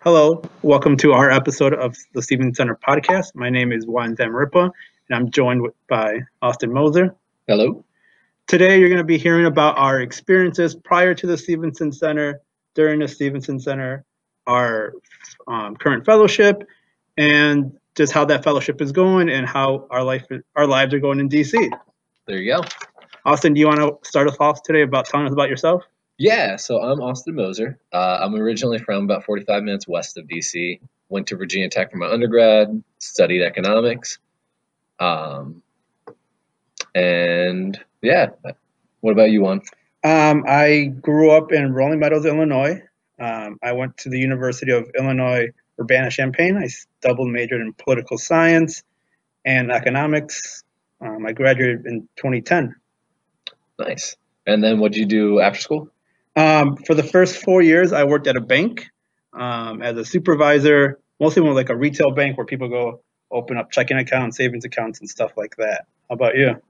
Hello, welcome to our episode of the Stevenson Center podcast. My name is Juan Zamaripa, and I'm joined with- by Austin Moser. Hello. Today, you're going to be hearing about our experiences prior to the Stevenson Center, during the Stevenson Center, our um, current fellowship, and just how that fellowship is going and how our life, our lives are going in DC. There you go. Austin, do you want to start us off today about telling us about yourself? Yeah, so I'm Austin Moser. Uh, I'm originally from about 45 minutes west of DC. Went to Virginia Tech for my undergrad, studied economics. Um, and yeah, what about you, Juan? Um, I grew up in Rolling Meadows, Illinois. Um, I went to the University of Illinois Urbana-Champaign. I double majored in political science and economics. Um, I graduated in 2010. Nice. And then what did you do after school? Um, for the first four years, I worked at a bank um, as a supervisor, mostly more like a retail bank where people go open up checking accounts, savings accounts, and stuff like that. How about you?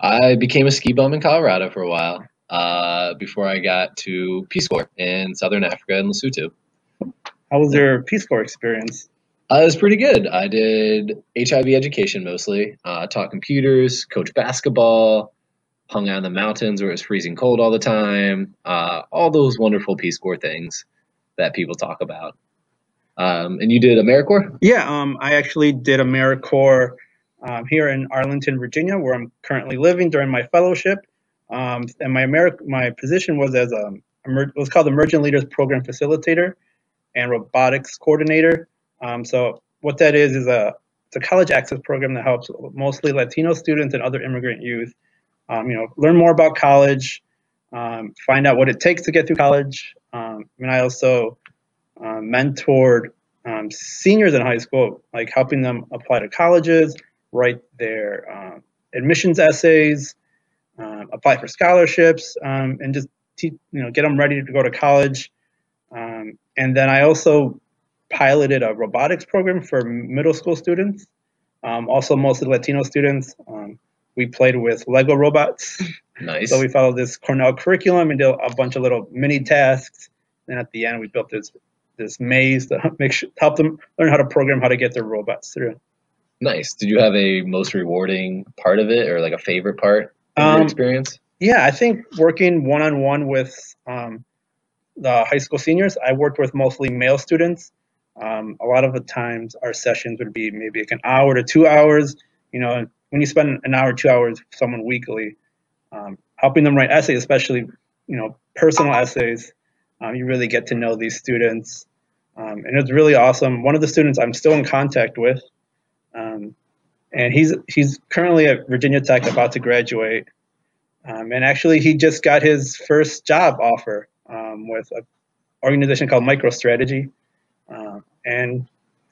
I became a ski bum in Colorado for a while uh, before I got to Peace Corps in Southern Africa in Lesotho. How was your Peace Corps experience? Uh, it was pretty good. I did HIV education mostly, uh, taught computers, coached basketball, hung out in the mountains where it was freezing cold all the time, uh, all those wonderful Peace Corps things that people talk about. Um, and you did AmeriCorps? Yeah, um, I actually did AmeriCorps um, here in Arlington, Virginia, where I'm currently living during my fellowship. Um, and my Ameri- my position was as a emer- was called the Emerging Leaders Program Facilitator and Robotics Coordinator. Um, so what that is is a it's a college access program that helps mostly Latino students and other immigrant youth, um, you know, learn more about college, um, find out what it takes to get through college. Um, and I also uh, mentored um, seniors in high school, like helping them apply to colleges, write their uh, admissions essays, um, apply for scholarships, um, and just you know get them ready to go to college. Um, and then I also piloted a robotics program for middle school students, um, also mostly Latino students. Um, we played with Lego robots. Nice. So we followed this Cornell curriculum and did a bunch of little mini tasks. And at the end, we built this this maze to help make sure, help them learn how to program how to get their robots through. nice. Did you have a most rewarding part of it or like a favorite part of Um, your experience? Yeah, I think working one on one with um, the high school seniors, I worked with mostly male students. Um, a lot of the times, our sessions would be maybe like an hour to two hours. You know, when you spend an hour, two hours with someone weekly, um, helping them write essays, especially you know personal essays, um, you really get to know these students, um, and it's really awesome. One of the students I'm still in contact with, um, and he's he's currently at Virginia Tech, about to graduate. Um, and actually, he just got his first job offer um, with an organization called MicroStrategy, um, and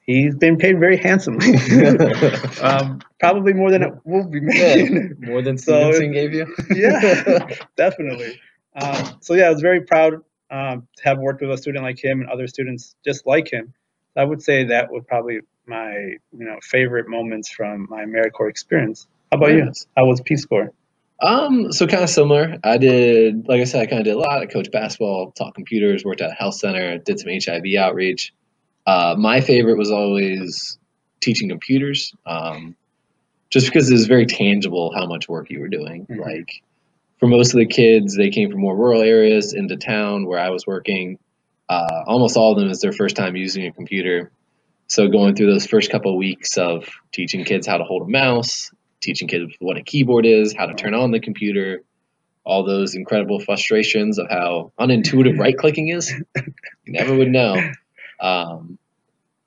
he's been paid very handsomely, um, probably more than it will be Yeah, made. more than so Stevenson gave you? yeah, definitely. Um, so yeah, I was very proud um, to have worked with a student like him and other students just like him. I would say that was probably my you know favorite moments from my AmeriCorps experience. How about you? How was Peace Corps? Um, so kind of similar. I did, like I said, I kind of did a lot. I coached basketball, taught computers, worked at a health center, did some HIV outreach. Uh, my favorite was always teaching computers, um, just because it was very tangible how much work you were doing. Mhm. Like for most of the kids, they came from more rural areas into town where I was working. Uh, almost all of them is their first time using a computer. So going through those first couple of weeks of teaching kids how to hold a mouse, teaching kids what a keyboard is, how to turn on the computer, all those incredible frustrations of how unintuitive right clicking is. You never would know. Um,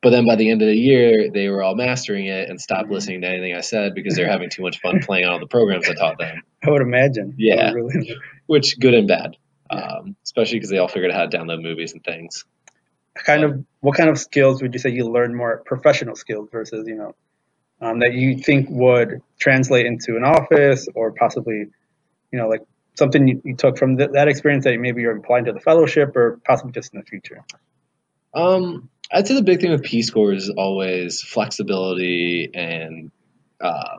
but then by the end of the year, they were all mastering it and stopped listening to anything I said because they're having too much fun playing on all the programs I taught them, I would imagine. Yeah. I really- which good and bad, Yeah. um, especially because they all figured out how to download movies and things. kind of what kind of skills would you say you learned more professional skills versus you know um, that you think would translate into an office or possibly you know like something you, you took from th- that experience that maybe you're applying to the fellowship or possibly just in the future Um, I'd say the big thing with Peace Corps is always flexibility and uh,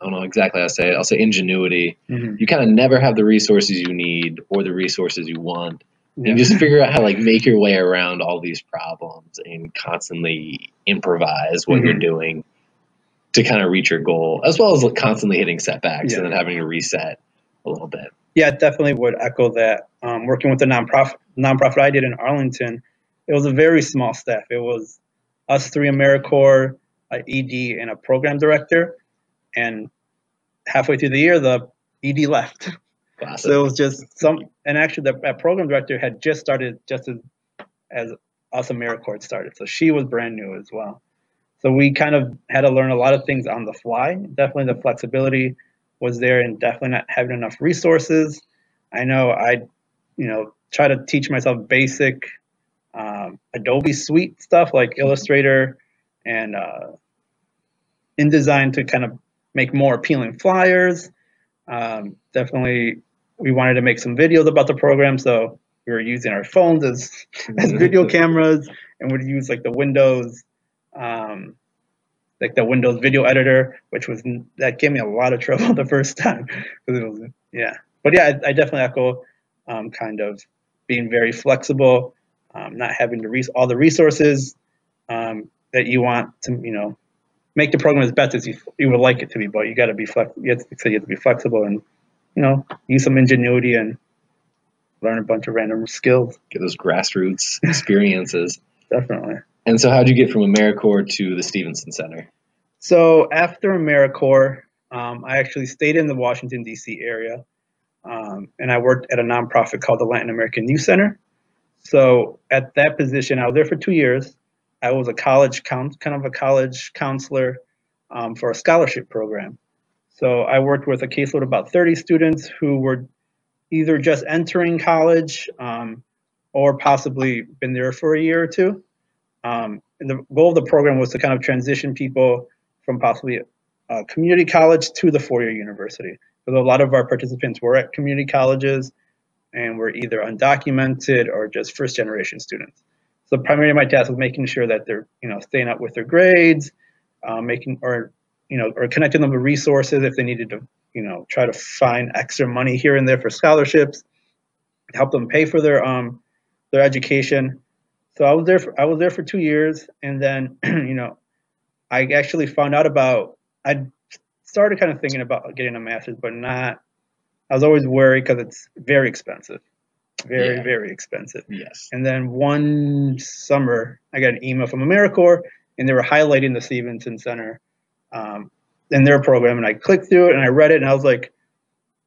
I don't know exactly how to say it. I'll say ingenuity. mm-hmm. You kind of never have the resources you need or the resources you want, and just figure out how to like make your way around all these problems and constantly improvise what you're Mhm. doing to kind of reach your goal, as well as like, constantly hitting setbacks Yeah. and then having to reset a little bit. Yeah, definitely would echo that. Um, working with the nonprofit nonprofit I did in Arlington, it was a very small staff. It was us three AmeriCorps, a ED, and a program director. And halfway through the year, the ED left. Classic. So it was just some, and actually, the that program director had just started just as, as us AmeriCorps started. So she was brand new as well. So we kind of had to learn a lot of things on the fly. Definitely the flexibility was there, and definitely not having enough resources. I know I, you know, try to teach myself basic um, Adobe Suite stuff like Illustrator and uh, InDesign to kind of make more appealing flyers. Um, definitely, we wanted to make some videos about the program, so we were using our phones as as video cameras, and would use like the Windows, um, like the Windows Video Editor, which was that gave me a lot of trouble the first time because it was yeah. But yeah, I, I definitely echo um, kind of being very flexible, um, not having to res- all the resources um, that you want to you know make the program as best as you, you would like it to be, but you got to be flex. You have, to, so you have to be flexible and you know use some ingenuity and learn a bunch of random skills. Get those grassroots experiences. Definitely. And so, how'd you get from AmeriCorps to the Stevenson Center? So after AmeriCorps, um, I actually stayed in the Washington D.C. area, um, and I worked at a nonprofit called the Latin American Youth Center. So at that position, I was there for two years. I was a college count, kind of a college counselor um, for a scholarship program. So I worked with a caseload of about 30 students who were either just entering college um, or possibly been there for a year or two. Um, and the goal of the program was to kind of transition people from possibly a community college to the four-year university. Because a lot of our participants were at community colleges and were either undocumented or just first-generation students. So primarily my task was making sure that they're, you know, staying up with their grades, um, making or, you know, or connecting them with resources if they needed to, you know, try to find extra money here and there for scholarships, help them pay for their um their education. So I was there for I was there for two years, and then you know, I actually found out about I started kind of thinking about getting a master's, but not. I was always worried because it's very expensive, very Yeah. very expensive. Yes. And then one summer, I got an email from AmeriCorps, and they were highlighting the Stevenson Center um, in their program. And I clicked through it and I read it, and I was like,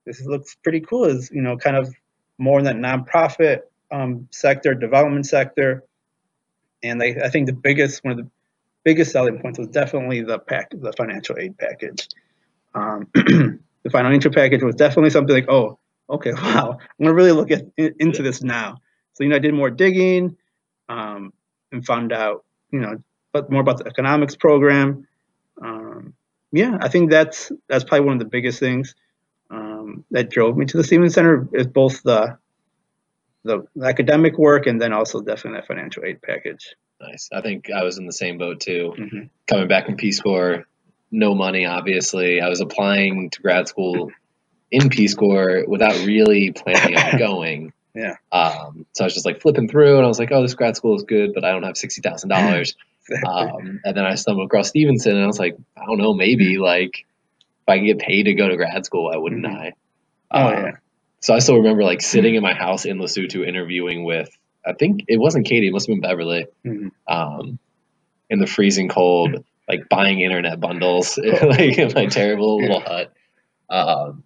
"This looks pretty cool." Is you know kind of more in that nonprofit um, sector, development sector. And they, I think the biggest one of the biggest selling points was definitely the pack, the financial aid package. Um, the financial package was definitely something like, oh, okay, wow, I'm gonna really look at in, into this now. So you know, I did more digging um, and found out, you know, but more about the economics program. Um, yeah, I think that's that's probably one of the biggest things um, that drove me to the Stevens Center is both the the academic work and then also definitely that financial aid package. Nice. I think I was in the same boat too. hmm Coming back from Peace Corps, no money, obviously. I was applying to grad school in Peace Corps without really planning on going. Yeah. Um, so I was just like flipping through, and I was like, "Oh, this grad school is good, but I don't have sixty thousand dollars." Um, and then I stumbled across Stevenson, and I was like, "I don't know, maybe like if I can get paid to go to grad school, why wouldn't Mhm. I?" oh Um, yeah. So I still remember like sitting in my house in Lesotho interviewing with I think it wasn't Katie, it must have been Beverly, Mhm. um, in the freezing cold, like buying internet bundles, like in my terrible little hut, um,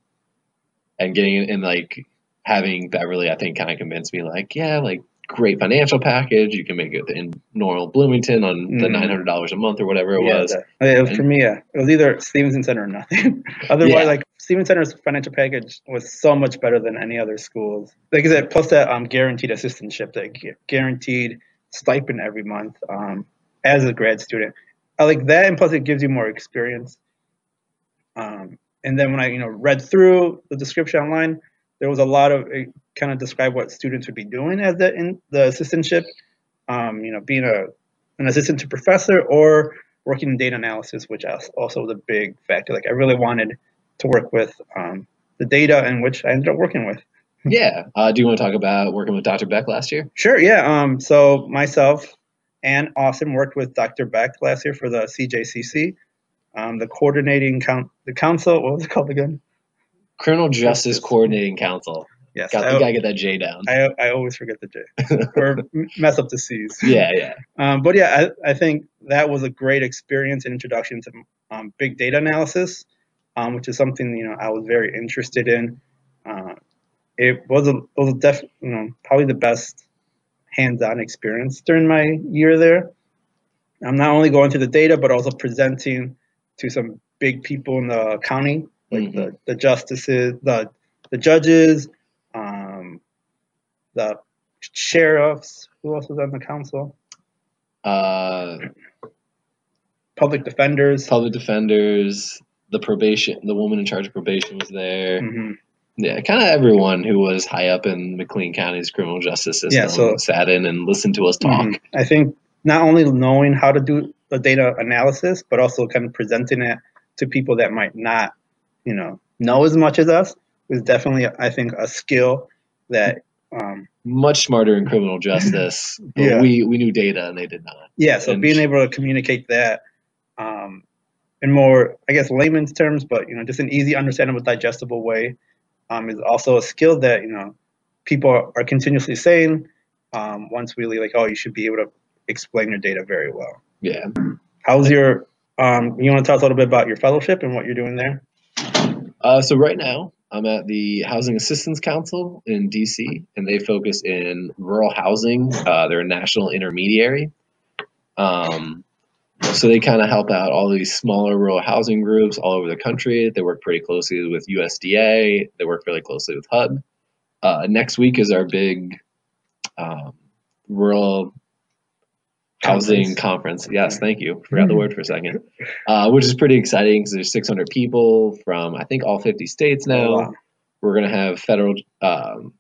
and getting in and like having Beverly, I think, kind of convinced me like, yeah, like great financial package, you can make it in normal Bloomington on the Mhm. nine hundred dollars a month or whatever it yeah, was. that- it was for me. Yeah, it was either Stevenson Center or nothing. Otherwise, Yeah. like Stevenson Center's financial package was so much better than any other schools. Like I said, plus that um, guaranteed assistantship, that gu- guaranteed stipend every month um, as a grad student. I like that, and plus it gives you more experience. Um, and then when I you know read through the description online, there was a lot of it kind of describe what students would be doing as the in the assistantship. Um, you know, being a an assistant to professor or working in data analysis, which also was a big factor. Like I really wanted to work with um, the data, and which I ended up working with. Yeah. Uh, do you want to talk about working with Dr. Beck last year? Sure. Yeah. Um. So myself and Austin worked with Dr. Beck last year for the CJCC, um, the coordinating count, the council. What was it called again? Criminal Justice Coordinating Council. Yes. Got, I, gotta get that J down. I, I always forget the J or mess up the C's. yeah, yeah. Um, but yeah, I, I think that was a great experience and introduction to um, big data analysis, um, which is something you know I was very interested in. Uh, it was a it was a def, you know probably the best hands-on experience during my year there. I'm not only going through the data, but also presenting to some big people in the county, like Mhm. the, the justices, the the judges, um, the sheriffs. Who else was on the council? Uh, Public defenders. public defenders, the probation, the woman in charge of probation was there. Mhm. Yeah, kind of everyone who was high up in McLean County's criminal justice system Yeah, so- sat in and listened to us talk. Mhm. I think not only knowing how to do the data analysis, but also kind of presenting it to people that might not, you know, know as much as us was definitely, I think, a skill that, um, Much smarter in criminal justice, but Yeah. we we knew data and they did not. yeah. So And being able to communicate that um, in more, I guess, layman's terms, but you know, just an easy, understandable, digestible way, um, is also a skill that you know people are, are continuously saying. Um, once really like, oh, you should be able to explain your data very well. Yeah. How's your um you want to tell us a little bit about your fellowship and what you're doing there? Uh, so right now, I'm at the Housing Assistance Council in DC, and they focus in rural housing. Uh, they're a national intermediary. Um, so they kind of help out all these smaller rural housing groups all over the country. They work pretty closely with USDA. They work really closely with HUD. Uh, next week is our big um, rural housing conference. Yes, thank you. Forgot the word for a second. Uh, which is pretty exciting because there's 600 people from I think all 50 states now. Oh, wow. We're gonna have federal um,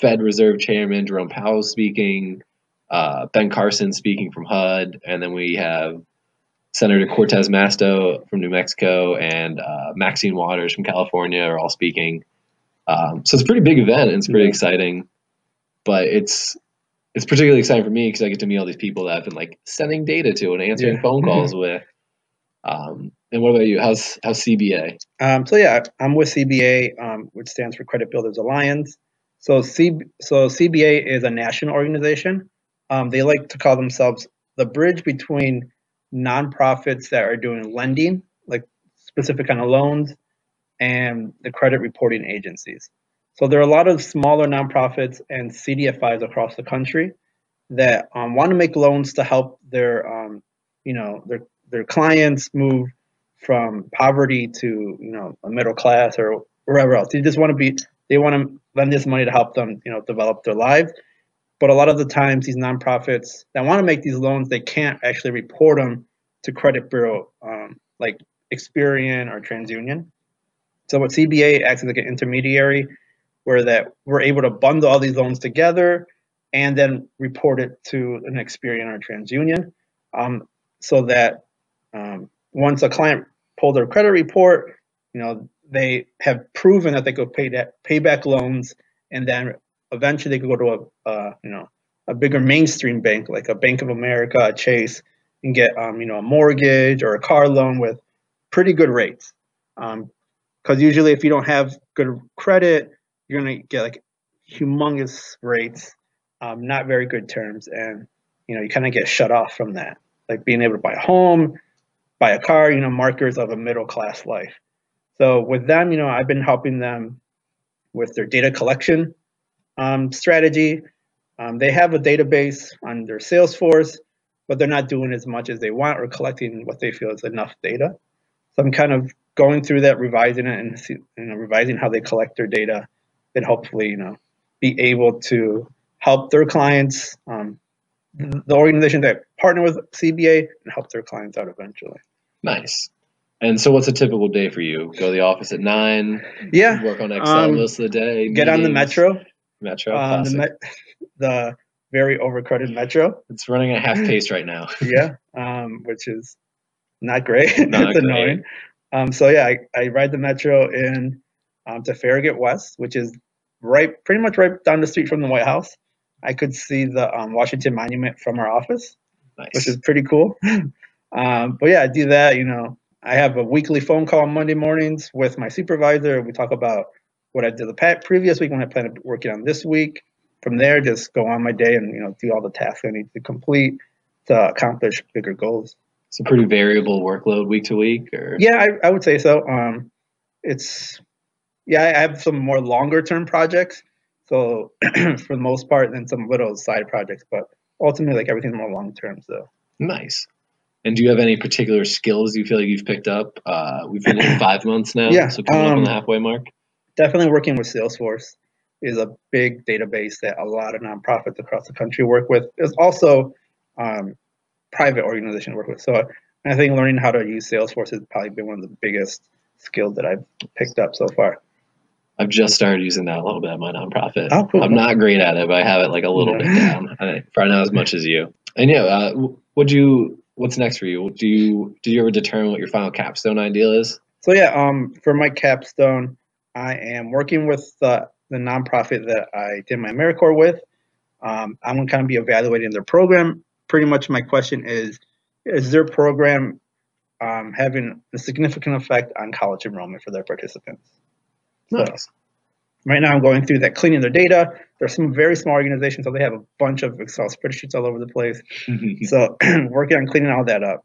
Fed Reserve Chairman Jerome Powell speaking, uh, Ben Carson speaking from HUD, and then we have Senator Cortez Masto from New Mexico and uh, Maxine Waters from California are all speaking. Um, so it's a pretty big event and it's pretty Yeah. exciting. But it's it's particularly exciting for me because I get to meet all these people that I've been like sending data to and answering Yeah. phone calls with. Um, and what about you? How's how's CBA? Um, so yeah, I'm with CBA, um, which stands for Credit Builders Alliance. So C so CBA is a national organization. Um, they like to call themselves the bridge between nonprofits that are doing lending, like specific kind of loans, and the credit reporting agencies. So there are a lot of smaller nonprofits and CDFIs across the country that um, want to make loans to help their, um, you know, their their clients move from poverty to you know a middle class or wherever else. They just want to be they want to lend this money to help them you know develop their lives. But a lot of the times these nonprofits that want to make these loans they can't actually report them to credit bureau um, like Experian or TransUnion. So what CBA acts as like an intermediary where that we're able to bundle all these loans together and then report it to an Experian or TransUnion, um, so that um, once a client pulls their credit report, you know they have proven that they could pay that pay back loans, and then eventually they could go to a you know a bigger mainstream bank like a Bank of America, a Chase, and get um, you know a mortgage or a car loan with pretty good rates. Because usually, if you don't have good credit, you're gonna get like humongous rates, um, not very good terms, and you know you kind of get shut off from that. Like being able to buy a home, buy a car, you know, markers of a middle class life. So with them, you know, I've been helping them with their data collection um, strategy. Um, they have a database on their Salesforce, but they're not doing as much as they want or collecting what they feel is enough data. So I'm kind of going through that, revising it, and see, you know, revising how they collect their data, and hopefully, you know, be able to help their clients, um, the organization that partner with CBA, and help their clients out eventually. Nice. And so, what's a typical day for you? Go to the office at nine. Yeah, Work on Excel Um, most of the day. get on the metro, Metro. um, the, met, the very overcrowded metro. It's running at half pace right now. yeah, um, which is not great. Not it's great. annoying. Um, so yeah, I, I ride the metro in um, to Farragut West, which is right, pretty much right down the street from the White House. I could see the um, Washington Monument from our office, Nice. which is pretty cool. um, but yeah, I do that. You know, I have a weekly phone call on Monday mornings with my supervisor. We talk about what I did the previous week, when I plan on working on this week. From there, just go on my day and you know do all the tasks I need to complete to accomplish bigger goals. it's a pretty variable workload week to week, or Yeah, I, I would say so. Um, it's yeah, I have some more longer term projects. So for the most part, then some little side projects, but ultimately, like everything's more long term. So nice. And do you have any particular skills you feel like you've picked up? Uh, we've been in five months now, Yeah, so coming up on um, the halfway mark. Definitely working with Salesforce is a big database that a lot of nonprofits across the country work with. There's also um, private organizations work with. So I think learning how to use Salesforce has probably been one of the biggest skills that I've picked up so far. I've just started using that a little bit at my nonprofit. Oh, cool. I'm not great at it, but I have it like a little bit down. I think probably not as much as you. And yeah, uh, would you? What's next for you? Do you did you ever determine what your final capstone ideal is? So yeah, um, for my capstone, I am working with the, the nonprofit that I did my AmeriCorps with. Um, I'm gonna kind of be evaluating their program. Pretty much, my question is: Is their program um, having a significant effect on college enrollment for their participants? So, right now, I'm going through that, cleaning their data. There's some very small organizations, so they have a bunch of Excel spreadsheets all over the place. So, working on cleaning all that up,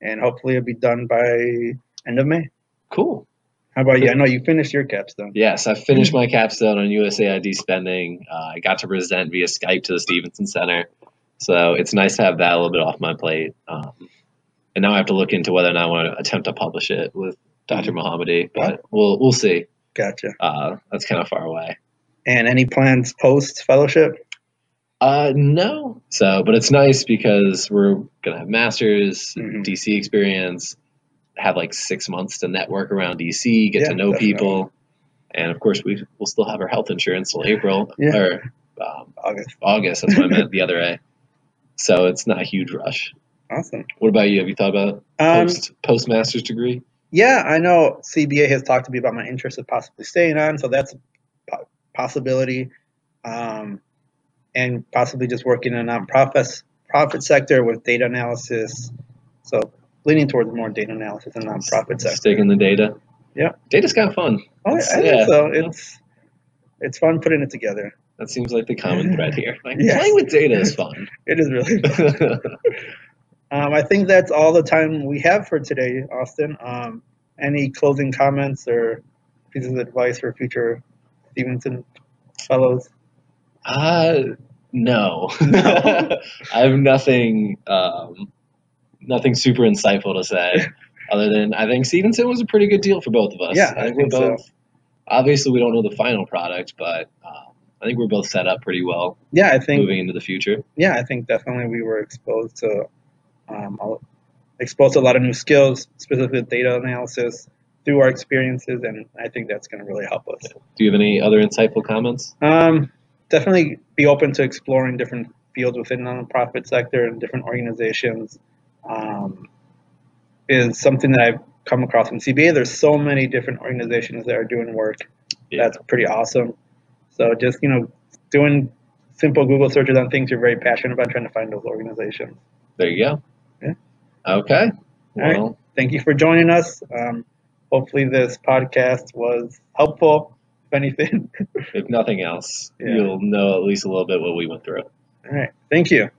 and hopefully, it'll be done by end of May. cool. How about you? I know you finished your capstone. Yes, I finished my capstone on USAID spending. Uh, I got to present via Skype to the Stevenson Center, so it's nice to have that a little bit off my plate. Um, and now I have to look into whether or not I want to attempt to publish it with Dr. Mohammadi, but we'll we'll see. Gotcha. Uh, that's kind of far away. And any plans post fellowship? Uh, no. So, but it's nice because we're gonna have masters, Mhm. DC experience, have like six months to network around DC, get Yeah, to know definitely. people, and of course we we'll still have our health insurance till April Yeah. or um, August. August. That's what I meant the other way. So it's not a huge rush. Awesome. What about you? Have you thought about Um, post post master's degree? yeah, I know CBA has talked to me about my interest of possibly staying on, so that's a possibility. Um, and possibly just working in a nonprofit profit sector with data analysis. So leaning towards more data analysis and nonprofit sector. Stick in the data. Yeah. Data's kind of fun. Oh, I It's- think yeah. so. It's it's fun putting it together. That seems like the common thread here. Like Yes. playing with data is fun. It is really fun. Um, I think that's all the time we have for today, Austin. Um, any closing comments or pieces of advice for future Stevenson fellows? Uh, no. I have nothing, um, nothing super insightful to say, other than I think Stevenson was a pretty good deal for both of us. Yeah, I I think think we're so. both. Obviously, we don't know the final product, but um, I think we're both set up pretty well Yeah, I think. moving into the future. Yeah, I think definitely we were exposed to, um, a- exposed to a lot of new skills, specifically data analysis, through our experiences, and I think that's going to really help us. Do you have any other insightful comments? Um, definitely be open to exploring different fields within the nonprofit sector and different organizations. Um, is something that I've come across in CBA. There's so many different organizations that are doing work. Yeah. That's pretty awesome. So just you know, doing simple Google searches on things you're very passionate about, trying to find those organizations. There you go. Yeah. Okay. right. Well, Thank you for joining us. Um, hopefully, this podcast was helpful. If anything. if nothing else, Yeah. you'll know at least a little bit what we went through. All right. Thank you.